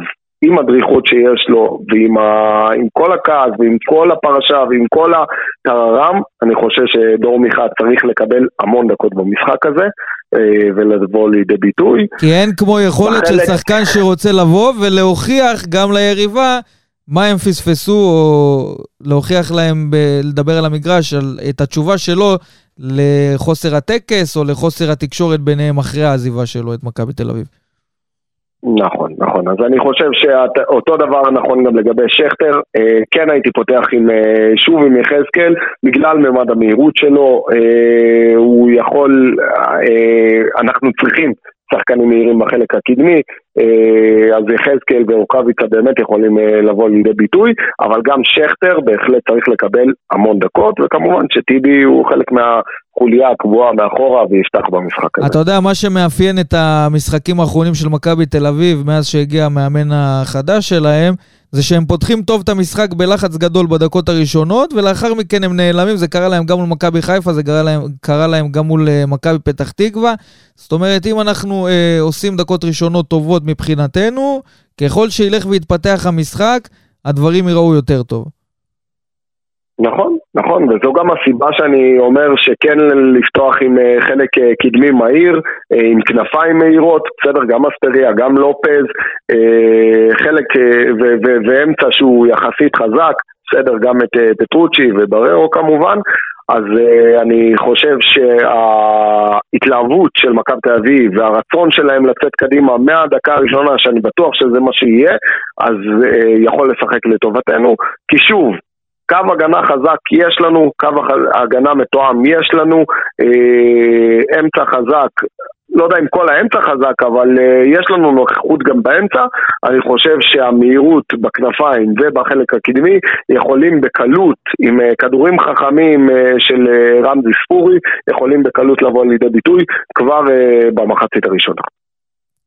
עם הדריכות שיש לו, ועם ה... עם כל הכעס, ועם כל הפרשה, ועם כל הטררם, אני חושב שדור מיכה צריך לקבל המון דקות במשחק הזה, אה, ולבוא לידי ביטוי. כי אין כמו יכולת בחלק... של שחקן שרוצה לבוא ולהוכיח גם ליריבה מה הם פספסו, או להוכיח להם, ב- לדבר על המגרש, על, את התשובה שלו לחוסר הטקס, או לחוסר התקשורת ביניהם אחרי העזיבה שלו את מכבי תל אביב. נכון, נכון. אז אני חושב שאותו דבר נכון גם לגבי שכטר. אה, כן הייתי פותח עם, אה, שוב עם יחזקאל, בגלל ממד המהירות שלו. אה, הוא יכול, אנחנו צריכים שחקנים מהירים בחלק הקדמי, אז יחזקאל ורוקאביצה באמת יכולים לבוא לידי ביטוי, אבל גם שכטר בהחלט צריך לקבל המון דקות, וכמובן שטיבי הוא חלק מהחוליה הקבועה מאחורה ויפתח במשחק הזה. אתה יודע, מה שמאפיין את המשחקים האחרונים של מכבי תל אביב, מאז שהגיע המאמן החדש שלהם, זה שהם פותחים טוב את המשחק בלחץ גדול בדקות הראשונות, ולאחר מכן הם נעלמים, זה קרה להם גם מול מכבי חיפה, זה קרה להם, קרה להם גם מול uh, מכבי פתח תקווה. זאת אומרת, אם אנחנו uh, עושים דקות ראשונות טובות מבחינתנו, ככל שילך ויתפתח המשחק, הדברים ייראו יותר טוב. נכון, נכון, וזו גם הסיבה שאני אומר שכן לפתוח עם אה, חלק אה, קדמי מהיר, אה, עם כנפיים מהירות, בסדר, גם אסטריה, גם לופז, חלק ואמצע שהוא יחסית חזק, בסדר, גם את פטרוצ'י ובררו כמובן, אז אני חושב שההתלהבות של מכבי תל אביב והרצון שלהם לצאת קדימה מהדקה הראשונה, שאני בטוח שזה מה שיהיה, אז יכול לשחק לטובתנו, כי שוב, קו הגנה חזק יש לנו, קו הגנה מתואם יש לנו, אה, אמצע חזק, לא יודע אם כל האמצע חזק, אבל אה, יש לנו נוכחות גם באמצע. אני חושב שהמהירות בכנפיים ובחלק הקדמי יכולים בקלות, עם אה, כדורים חכמים אה, של אה, רמזי ספורי, יכולים בקלות לבוא לידי ביטוי כבר אה, במחצית הראשונה.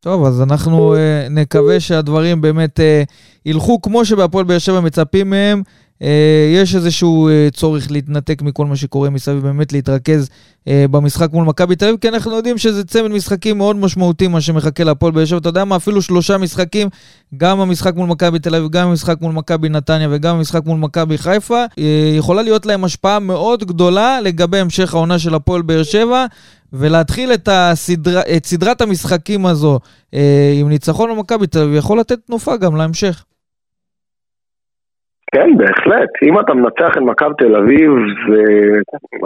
טוב, אז אנחנו אה, נקווה שהדברים באמת אה, ילכו כמו שבהפועל באר שבע מצפים מהם. אה, יש איזשהו אה, צורך להתנתק מכל מה שקורה מסביב, באמת להתרכז אה, במשחק מול מכבי תל אביב, כי אנחנו יודעים שזה צמד משחקים מאוד משמעותי, מה שמחכה להפועל באר שבע. אתה יודע מה? אפילו שלושה משחקים, גם המשחק מול מכבי תל אביב, גם המשחק מול מכבי נתניה וגם המשחק מול מכבי חיפה, יכולה להיות להם השפעה מאוד גדולה לגבי המשך העונה של הפועל באר שבע. ולהתחיל את, הסדר... את סדרת המשחקים הזו עם ניצחון במכבי תל אביב יכול לתת תנופה גם להמשך. כן, בהחלט. אם אתה מנצח את מכבי תל אביב.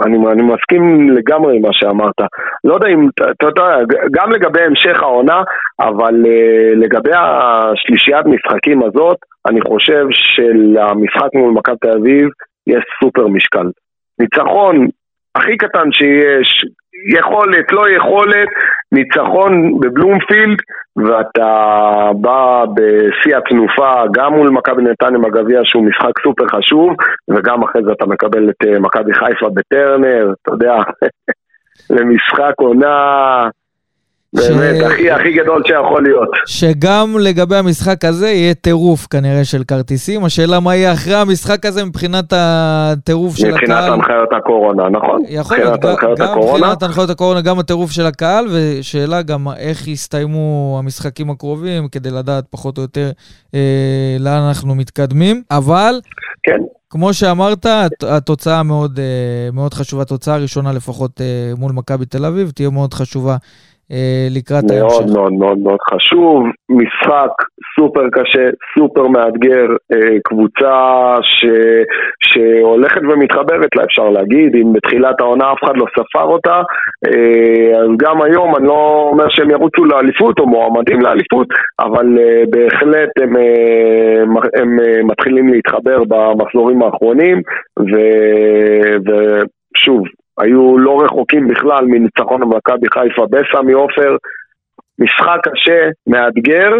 אני, מסכים לגמרי עם מה שאמרת. לא יודע אם, אתה יודע, גם לגבי המשך העונה, אבל uh, לגבי השלישיית משחקים הזאת, אני חושב שלמשחק מול מכבי תל אביב יש סופר משקל. ניצחון הכי קטן שיש, יכולת, לא יכולת, ניצחון בבלומפילד, ואתה בא בשיא התנופה גם מול מכבי נתניה בגביע שהוא משחק סופר חשוב, וגם אחרי זה אתה מקבל את אה, מכבי חיפה בטרנר, אתה יודע, למשחק עונה באמת, ש... הכי הכי גדול שיכול להיות. שגם לגבי המשחק הזה יהיה טירוף כנראה של כרטיסים. השאלה מה יהיה אחרי המשחק הזה מבחינת הטירוף של הקהל. מבחינת הנחיות הקורונה, נכון. יכול להיות, גם מבחינת הנחיות הקורונה, גם הטירוף של הקהל, ושאלה גם איך יסתיימו המשחקים הקרובים, כדי לדעת פחות או יותר אה, לאן אנחנו מתקדמים. אבל... כן. כמו שאמרת, התוצאה מאוד, אה, מאוד חשובה, התוצאה הראשונה לפחות אה, מול מכבי תל אביב, תהיה מאוד חשובה אה, לקראת ההמשך. מאוד מאוד מאוד מאוד חשוב, משחק סופר קשה, סופר מאתגר, אה, קבוצה ש, שהולכת ומתחברת לה, אפשר להגיד, אם בתחילת העונה אף אחד לא ספר אותה, אה, אז גם היום אני לא אומר שהם ירוצו לאליפות או מועמדים לאליפות, אבל בהחלט הם, הם מתחילים להתחבר במחזורים האחרונים, ו, היו לא רחוקים בכלל מניצחון במכבי חיפה בסמי עופר. משחק קשה, מאתגר,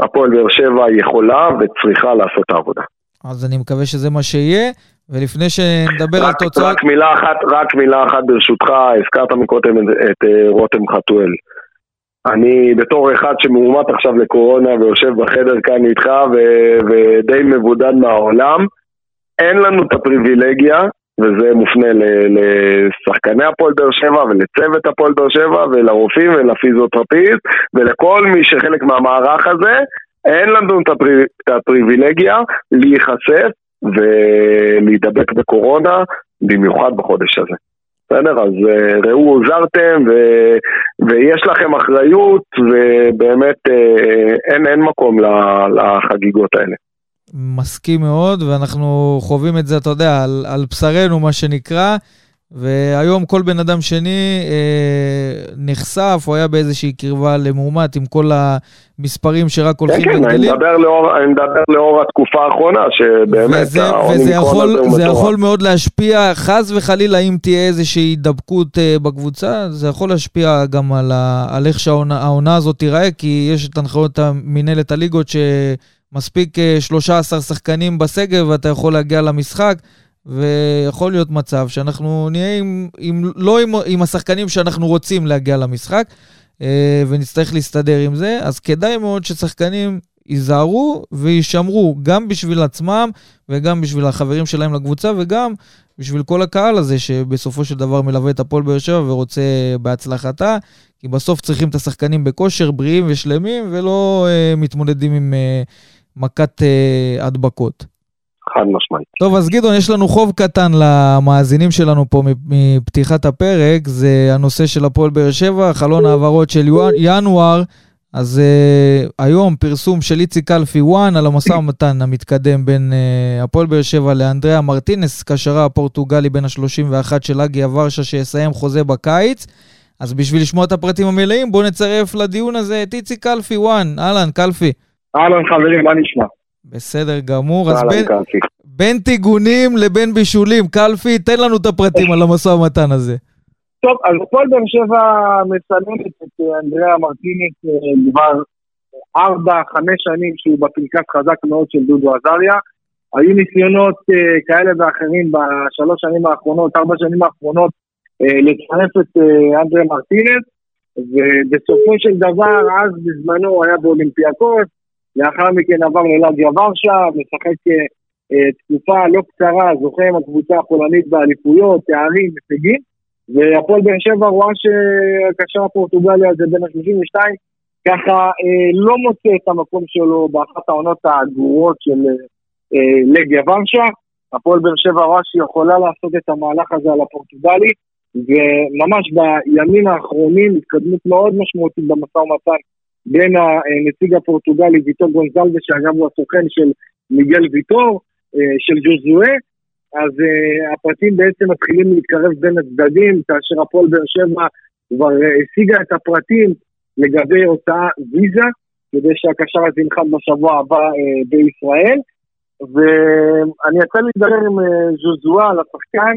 הפועל באר שבע יכולה וצריכה לעשות את העבודה. אז אני מקווה שזה מה שיהיה. ולפני שנדבר רק, על תוצאות... רק מילה אחת, רק מילה אחת ברשותך, הזכרת מקודם את, את uh, רותם חתואל. אני בתור אחד שמאומת עכשיו לקורונה ויושב בחדר כאן איתך ו, ודי מבודד מהעולם, אין לנו את הפריבילגיה, וזה מופנה לשחקני הפועל באר שבע ולצוות הפועל באר שבע ולרופאים ולפיזיותרפיסט ולכל מי שחלק מהמערך הזה, אין לנו את, הפרי, את הפריבילגיה להיחשף ולהידבק בקורונה, במיוחד בחודש הזה. בסדר? אז uh, ראו, הוזרתם ו... ויש לכם אחריות ובאמת uh, אין, אין מקום לחגיגות האלה. מסכים מאוד, ואנחנו חווים את זה, אתה יודע, על, על בשרנו, מה שנקרא. והיום כל בן אדם שני אה, נחשף, הוא היה באיזושהי קרבה למאומת עם כל המספרים שרק הולכים וגדלים. כן, כן, אני מדבר, לאור, אני מדבר לאור התקופה האחרונה, שבאמת וזה, וזה יכול, זה יכול מאוד להשפיע, חס וחלילה, אם תהיה איזושהי הידבקות אה, בקבוצה, זה יכול להשפיע גם על, ה, על איך שהעונה הזאת תיראה, כי יש את הנחיות המינהלת הליגות שמספיק 13 אה, שחקנים בסגל ואתה יכול להגיע למשחק. ויכול להיות מצב שאנחנו נהיה עם, עם, לא עם, עם השחקנים שאנחנו רוצים להגיע למשחק, אה, ונצטרך להסתדר עם זה, אז כדאי מאוד ששחקנים ייזהרו וישמרו גם בשביל עצמם וגם בשביל החברים שלהם לקבוצה וגם בשביל כל הקהל הזה שבסופו של דבר מלווה את הפועל באר שבע ורוצה בהצלחתה, כי בסוף צריכים את השחקנים בכושר, בריאים ושלמים ולא אה, מתמודדים עם אה, מכת אה, הדבקות. חד משמעית. טוב, אז גדעון, יש לנו חוב קטן למאזינים שלנו פה מפתיחת הפרק, זה הנושא של הפועל באר שבע, חלון העברות של ינואר. אז uh, היום פרסום של איציק קלפי וואן על המשא ומתן המתקדם בין uh, הפועל באר שבע לאנדריאה מרטינס, קשרה הפורטוגלי בין ה-31 של אגיה ורשה שיסיים חוזה בקיץ. אז בשביל לשמוע את הפרטים המלאים, בואו נצרף לדיון הזה את איציק קלפי וואן. אהלן, קלפי. אהלן חברים, מה נשמע? בסדר גמור. אז בין, בין טיגונים לבין בישולים, קלפי, תן לנו את הפרטים על המשא ומתן הזה. טוב, אז הפועל באר שבע מסיימת את אה, אנדריאה מרטינית אה, כבר ארבע, חמש שנים שהוא בפנקס חזק מאוד של דודו עזריה. היו ניסיונות אה, כאלה ואחרים בשלוש שנים האחרונות, ארבע שנים האחרונות, לצרף את אנדריה מרטינס, ובסופו של דבר, אז בזמנו היה באולימפיאקוס, לאחר מכן עבר ללאגיה ורשה, משחק אה, אה, תקופה לא קצרה, זוכה עם הקבוצה הפולנית באליפויות, תארים, הישגים, והפועל באר שבע רואה שהקשר הפורטוגלי הזה בין ה-32 ככה אה, לא מוצא את המקום שלו באחת העונות הגרועות של אה, לגיה ורשה. הפועל באר שבע רואה שהיא יכולה לעשות את המהלך הזה על הפורטוגלי, וממש בימים האחרונים התקדמות מאוד משמעותית במשא ומתן בין הנציג הפורטוגלי ויטור גונזלווה, שאגב הוא הסוכן של מיגל ויטור, אה, של ג'וזואה, אז uh, הפרטים בעצם מתחילים להתקרב בין הצדדים, כאשר הפועל באר שבע כבר uh, השיגה את הפרטים לגבי הוצאה ויזה, כדי שהקשר הזה ינחת בשבוע הבא בישראל. ואני יצא לי עם ז'וזואה על השחקן,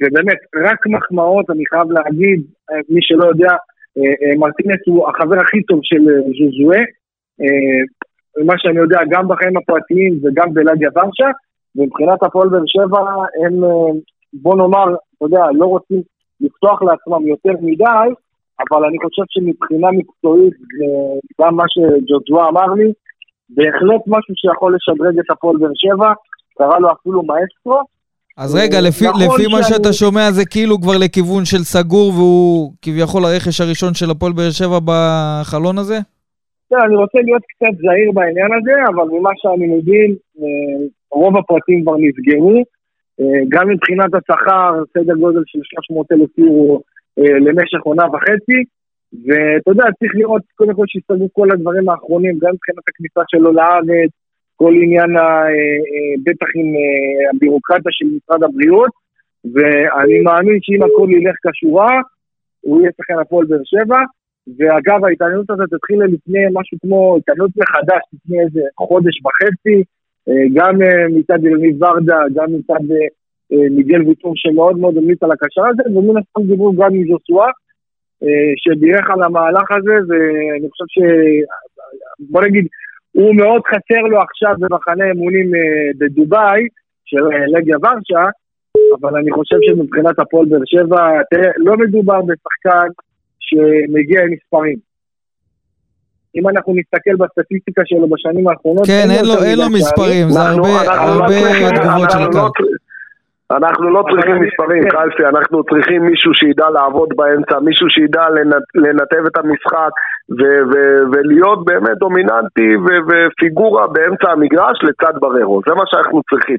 ובאמת, רק מחמאות, אני חייב להגיד, מי שלא יודע, אה, אה, מרטינס הוא החבר הכי טוב של אה, ז'וזואה, מה שאני יודע גם בחיים הפרטיים וגם בלגיה ורשה, ומבחינת הפועל באר שבע הם, בוא נאמר, אתה יודע, לא רוצים לפתוח לעצמם יותר מדי, אבל אני חושב שמבחינה מקצועית, גם מה שג'וזואה אמר לי, בהחלט משהו שיכול לשדרג את הפועל באר שבע, קרא לו אפילו מאסטרו, אז רגע, לפי, נכון לפי שאני... מה שאתה שומע זה כאילו כבר לכיוון של סגור והוא כביכול הרכש הראשון של הפועל באר שבע בחלון הזה? כן, אני רוצה להיות קצת זהיר בעניין הזה, אבל ממה שאני מבין, אה, רוב הפרטים כבר נסגרו. אה, גם מבחינת השכר, סדר גודל של 300 אלף יורו אה, למשך עונה וחצי. ואתה יודע, צריך לראות קודם כל שיסתדרו כל הדברים האחרונים, גם מבחינת הכניסה שלו לארץ, כל עניין, אה, אה, בטח עם אה, הבירוקרטיה של משרד הבריאות, ואני מאמין שאם הכל ילך כשורה, הוא יהיה שחקן הפועל באר שבע. ואגב, ההתעניינות הזאת התחילה לפני משהו כמו התעניינות מחדש, לפני איזה חודש וחצי, גם מצד ילניב ורדה, גם מצד מיגל ויטור שמאוד מאוד המליץ על הקשר הזה, ומן הסתם דיברו גם עם ז'וסואה, שבירך על המהלך הזה, ואני חושב ש... בוא נגיד, הוא מאוד חסר לו עכשיו במחנה אמונים אה, בדובאי, של לגיה ורשה, אבל אני חושב שמבחינת הפועל באר שבע, תראה, לא מדובר בשחקן שמגיע עם מספרים. אם אנחנו נסתכל בסטטיסטיקה שלו בשנים האחרונות... כן, אין לו, אין לו מספרים, זה הרבה, הרבה תגובות של הקהל. אנחנו לא צריכים מספרים, קלפי, אנחנו צריכים מישהו שידע לעבוד באמצע, מישהו שידע לנתב את המשחק ולהיות באמת דומיננטי ופיגורה באמצע המגרש לצד בררו, זה מה שאנחנו צריכים.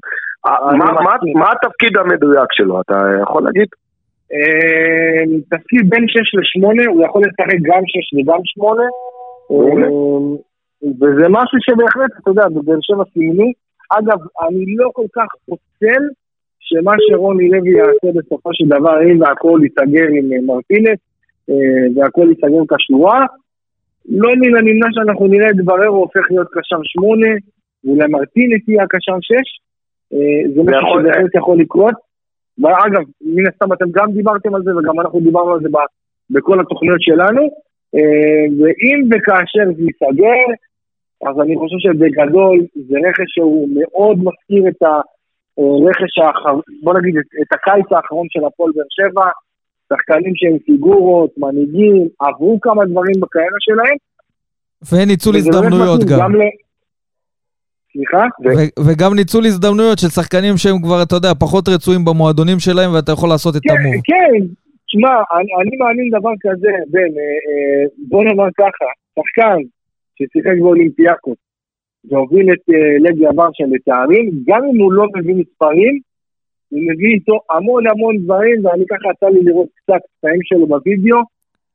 מה התפקיד המדויק שלו, אתה יכול להגיד? אה, תפקיד בין 6 ל-8, הוא יכול לשחק גם 6 וגם 8. אה, וזה משהו שבהחלט, אתה יודע, בבאר שבע סמלי. אגב, אני לא כל כך פוסל שמה שרוני לוי יעשה בסופו של דבר, אם והכל ייסגר עם אה, מרטינס, והכל ייסגר כשורה, לא מן הנמנע שאנחנו נראה את בררו הופך להיות קשר שמונה, ואולי מרטינס יהיה הקשר שש. זה משהו שבהחלט יכול לקרות. ואגב, מן הסתם אתם גם דיברתם על זה וגם אנחנו דיברנו על זה בכל התוכניות שלנו. אה, ואם וכאשר זה ייסגר, אז אני חושב שבגדול זה רכש שהוא מאוד מזכיר את הרכש האחרון, בוא נגיד את הקיץ האחרון של הפועל באר שבע, שחקנים שהם פיגורות, מנהיגים, עברו כמה דברים בקריירה שלהם. וניצול הזדמנויות גם. גם ל... סליחה? וגם ניצול הזדמנויות של שחקנים שהם כבר, אתה יודע, פחות רצויים במועדונים שלהם ואתה יכול לעשות את כן, המוב. כן, תשמע, אני, אני מאמין דבר כזה, בן, אה, אה, בוא נאמר ככה, שחקן ששיחק באולימפיאקוס והוביל את אה, לגיה ורשה לתארים, גם אם הוא לא מביא מספרים, הוא מביא איתו המון המון דברים, ואני ככה יצא לי לראות קצת קטעים שלו בווידאו,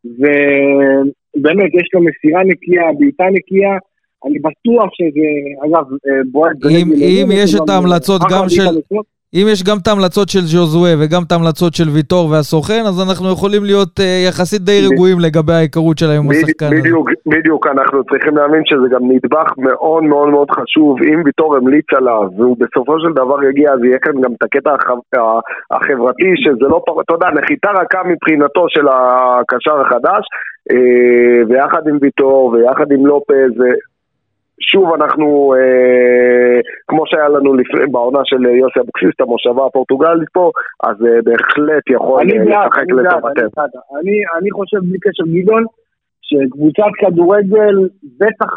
ובאמת, יש לו מסירה נקייה, בעיטה נקייה, אני בטוח שזה, אגב, אה, בועט... אם, אם יש את ההמלצות גם של... אם יש גם את ההמלצות של ז'וזואה וגם את ההמלצות של ויטור והסוכן, אז אנחנו יכולים להיות uh, יחסית די רגועים לגבי ההיכרות שלהם עם השחקן הזה. בדיוק, בדיוק, אנחנו צריכים להאמין שזה גם נדבך מאוד מאוד מאוד חשוב. אם ויטור המליץ עליו, והוא בסופו של דבר יגיע, אז יהיה כאן גם את הקטע החברתי, שזה לא, אתה יודע, נחיתה רכה מבחינתו של הקשר החדש, אה, ויחד עם ויטור ויחד עם לופז. שוב אנחנו, אה, כמו שהיה לנו לפני, בעונה של יוסי אבוקסיס, את המושבה הפורטוגלית פה, אז אה, בהחלט יכול אה, לשחק לטובתנו. אני, אני חושב בלי קשר גדעון, שקבוצת כדורגל, בטח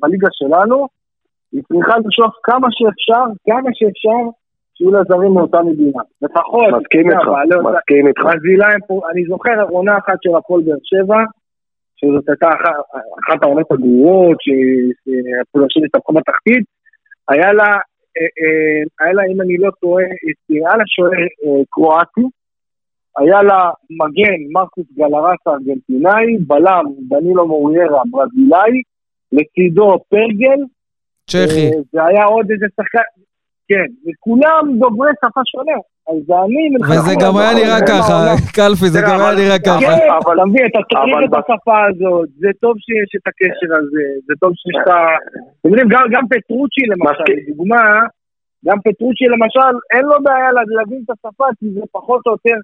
בליגה שלנו, היא צריכה לשאוף כמה שאפשר, כמה שאפשר, שיהיו לה זרים מאותה מדינה. לפחות, מסכים איתך, מסכים איתך. אני זוכר עונה אחת של הפועל באר שבע, שזאת הייתה אחת העונות הגרועות, שאפילו השני הסתבכה בתחתית, היה לה, אה, אה, היה לה, אם אני לא טועה, היה לה שוער אה, קרואטי, היה לה מגן מרקוס גלרס הארגנטינאי, בלם דנילו מוריירה ברזילאי, לצידו פרגל. צ'כי. והיה עוד איזה שחקן, כן, וכולם דוברי שפה שונה. אז אני... וזה גם היה נראה ככה, קלפי, זה גם היה נראה ככה. כן, אתה מבין, אתה צריך את השפה הזאת, זה טוב שיש את הקשר הזה, זה טוב שיש את ה... אתם יודעים, גם פטרוצ'י למשל, לדוגמה, גם פטרוצ'י למשל, אין לו בעיה להבין את השפה, כי זה פחות או יותר,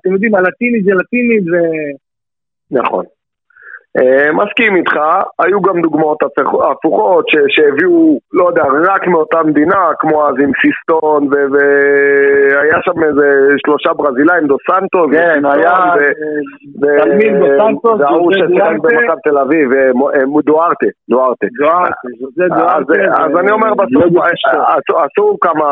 אתם יודעים, הלטיני זה לטיני, זה... נכון. אה, מסכים איתך, היו גם דוגמאות הפוכות שהביאו, לא יודע, רק מאותה מדינה, כמו אז עם סיסטון, והיה שם איזה שלושה ברזילאים, דו סנטוס, כן, היה תלמיד דו סנטוס, וההוא ששיחק במכב תל אביב, דוארטה, דוארטה. אז אני אומר בסוף, עשו כמה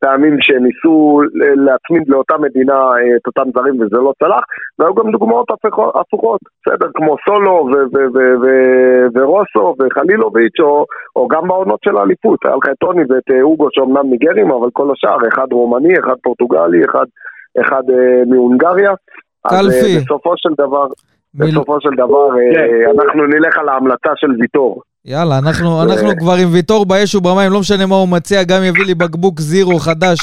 פעמים שניסו להצמיד לאותה מדינה את אותם זרים וזה לא צלח, והיו גם דוגמאות הפוכות, בסדר, כמו סולו ורוסו וחלילוביץ', או, או גם בעונות של האליפות. היה לך את טוני ואת אה, אוגו שאומנם ניגרים, אבל כל השאר, אחד רומני, אחד פורטוגלי, אחד, אחד אה, מהונגריה. קלפי. אז אה, בסופו של דבר, מיל... בסופו של דבר כן. אנחנו נלך על ההמלצה של ויטור. יאללה, אנחנו, אנחנו כבר עם ויטור באש ובמים, לא משנה מה הוא מציע, גם יביא לי בקבוק זירו חדש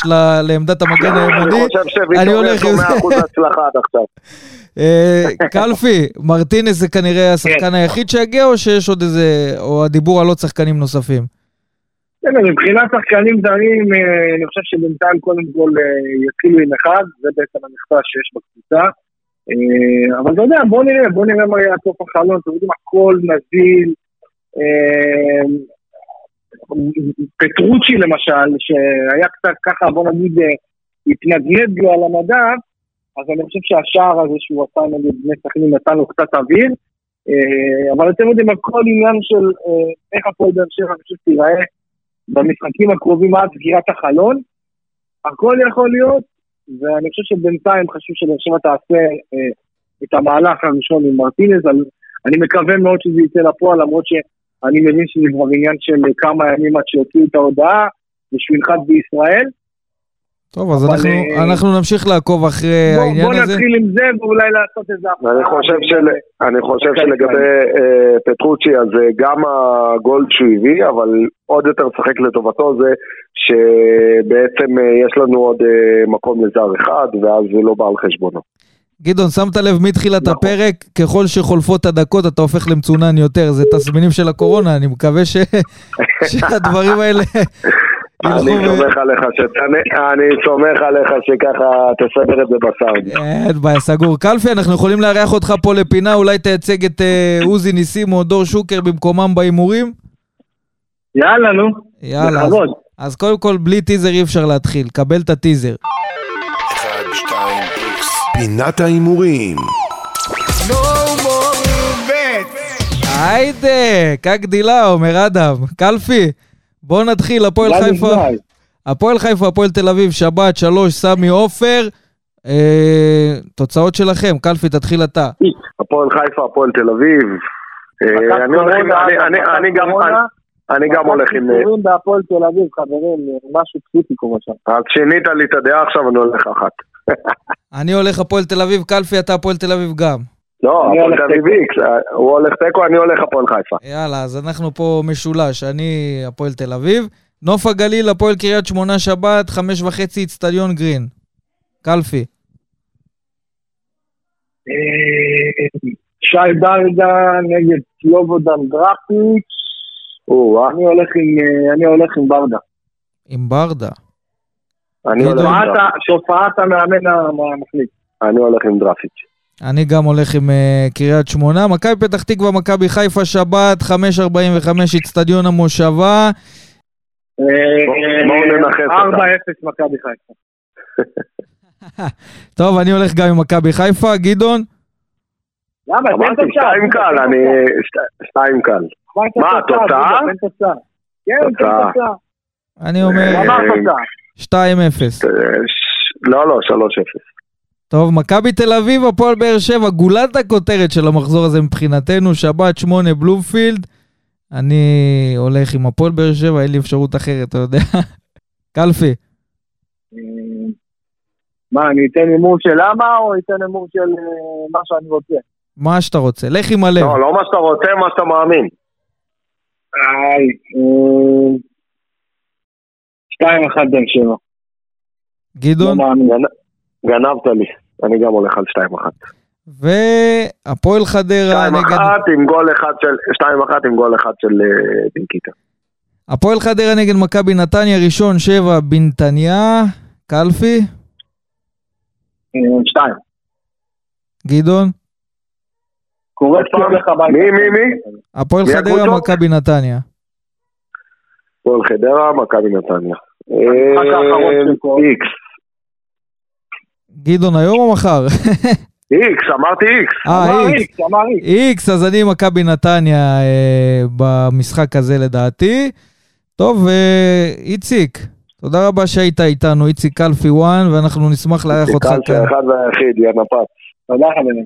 לעמדת המגן הימני. אני חושב שוויטור יש לו 100% הצלחה עד עכשיו. אה, קלפי, מרטינס זה כנראה השחקן היחיד שיגיע, או שיש עוד איזה, או הדיבור על עוד שחקנים נוספים? כן, מבחינת שחקנים זרים, אה, אני חושב שבינתיים קודם כל אה, יתחילו עם אחד, זה בעצם המכסה שיש בקבוצה. אבל אתה יודע, בוא נראה, בוא נראה מה יהיה הסוף החלון, אתם יודעים, הכל נזיל. פטרוצ'י למשל, שהיה קצת ככה, בוא נגיד, אה, התנדנד לו על המדף, אז אני חושב שהשער הזה שהוא עשה נגד בני סכנין נתן לו קצת אוויר. אה, אבל אתם יודעים, הכל עניין של אה, איך הפועל באר שבע, אני חושב תיראה במשחקים הקרובים עד סגירת החלון. הכל יכול להיות, ואני חושב שבינתיים חשוב שבאר שבע תעשה אה, את המהלך הראשון עם מרטינז, אני מקווה מאוד שזה יצא לפועל, למרות שאני מבין שזה כבר עניין של כמה ימים עד שיוציאו את ההודעה, ינחת בישראל. טוב, אז אנחנו, אה, אנחנו נמשיך לעקוב אחרי בוא, העניין בוא הזה. בוא נתחיל עם זה ואולי לעשות איזה... אני חושב, של, אני חושב שלגבי אה, פטרוצ'י, אז אה, גם הגולד שהוא הביא, אבל עוד יותר שחק לטובתו זה שבעצם אה, יש לנו עוד אה, מקום לזר אחד, ואז זה לא בא על חשבונו. גדעון, שמת לב מתחילת נכון. הפרק, ככל שחולפות הדקות אתה הופך למצונן יותר, זה תסמינים של הקורונה, אני מקווה ש... שהדברים האלה אני סומך עליך אני סומך עליך שככה תסדר את זה בסאונד. אין בעיה, סגור. קלפי, אנחנו יכולים לארח אותך פה לפינה, אולי תייצג את אה, עוזי ניסים או דור שוקר במקומם בהימורים? יאללה, נו. יאללה. אז קודם כל, בלי טיזר אי אפשר להתחיל. קבל את הטיזר. פינת ההימורים. היידה, קק דילה, אומר אדם. קלפי. בואו נתחיל, הפועל חיפה. הפועל חיפה, הפועל תל אביב, שבת, שלוש, סמי עופר. אה, תוצאות שלכם, קלפי, תתחיל אתה. הפועל חיפה, הפועל תל אביב. אה, אני גם הולך עם... סיפורים בהפועל תל אביב, חברים, משהו פסיכי קורה שם. אז שינית לי את הדעה עכשיו, אני הולך אחת. אני הולך הפועל תל אביב, קלפי, אתה הפועל תל אביב גם. לא, הפועל תל אביב איקס, הוא הולך תיקו, אני הולך הפועל חיפה. יאללה, אז אנחנו פה משולש, אני הפועל תל אביב. נוף הגליל, הפועל קריית שמונה שבת, חמש וחצי, אצטדיון גרין. קלפי. אה, שי דרגה נגד סלובודן דראפיץ'. אני הולך עם ברדה. עם ברדה. אני הולך עם. שהופעת המאמן המחליט. אני הולך עם דראפיץ'. אני גם הולך עם uh, קריית שמונה. מכבי פתח תקווה, מכבי חיפה, שבת, 5.45, אצטדיון המושבה. בואו ננחס אותה. 4-0 מכבי חיפה. טוב, אני הולך גם עם מכבי חיפה. גדעון? למה? אמרתי שתיים קל, אני... שתיים קל. מה, התוצאה? כן, תוצאה. אני אומר... 2-0. לא, לא, 3-0. טוב, מכבי תל אביב, הפועל באר שבע, גולת הכותרת של המחזור הזה מבחינתנו, שבת שמונה בלומפילד. אני הולך עם הפועל באר שבע, אין לי אפשרות אחרת, אתה יודע. קלפי. מה, אני אתן הימור של למה, או אתן הימור של אה, מה שאני רוצה? מה שאתה רוצה, לך עם הלב. לא, לא מה שאתה רוצה, מה שאתה מאמין. איי, אה, שתיים אחת באר שבע. גדעון? לא גנבת לי, אני גם הולך על 2-1. והפועל חדרה נגד... 2-1 עם גול אחד של... 2-1 עם גול אחד של בנקיטה. אה, הפועל חדרה נגד מכבי נתניה, ראשון שבע בנתניה, קלפי? אה, שתיים. גדעון? מי, מי, מי? הפועל חדרה, מכבי נתניה. הפועל חדרה, מכבי נתניה. איקס. גדעון היום או מחר? איקס, אמרתי איקס. אה, איקס. איקס, אז אני מכבי נתניה אה, במשחק הזה לדעתי. טוב, אה, איציק, תודה רבה שהיית איתנו, איציק קלפי וואן, ואנחנו נשמח לארח אותך כאן. איציק קלפי אחד והיחיד, יא נפץ. תודה חברים.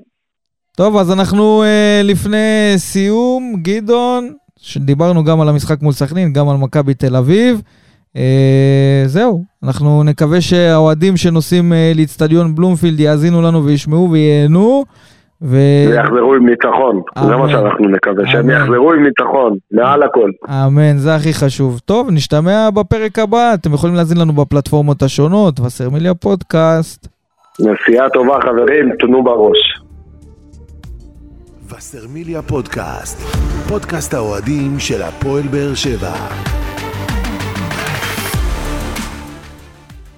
טוב, אז אנחנו אה, לפני סיום, גדעון, שדיברנו גם על המשחק מול סכנין, גם על מכבי תל אביב. אה, זהו, אנחנו נקווה שהאוהדים שנוסעים אה, לאיצטדיון בלומפילד יאזינו לנו וישמעו וייהנו. ו... ויחזרו עם ניצחון, זה מה שאנחנו נקווה, שהם יחזרו עם ניצחון, מעל הכל. אמן, זה הכי חשוב. טוב, נשתמע בפרק הבא, אתם יכולים להאזין לנו בפלטפורמות השונות, וסרמיליה פודקאסט. נסיעה טובה חברים, תנו בראש. וסרמיליה פודקאסט, פודקאסט האוהדים של הפועל באר שבע.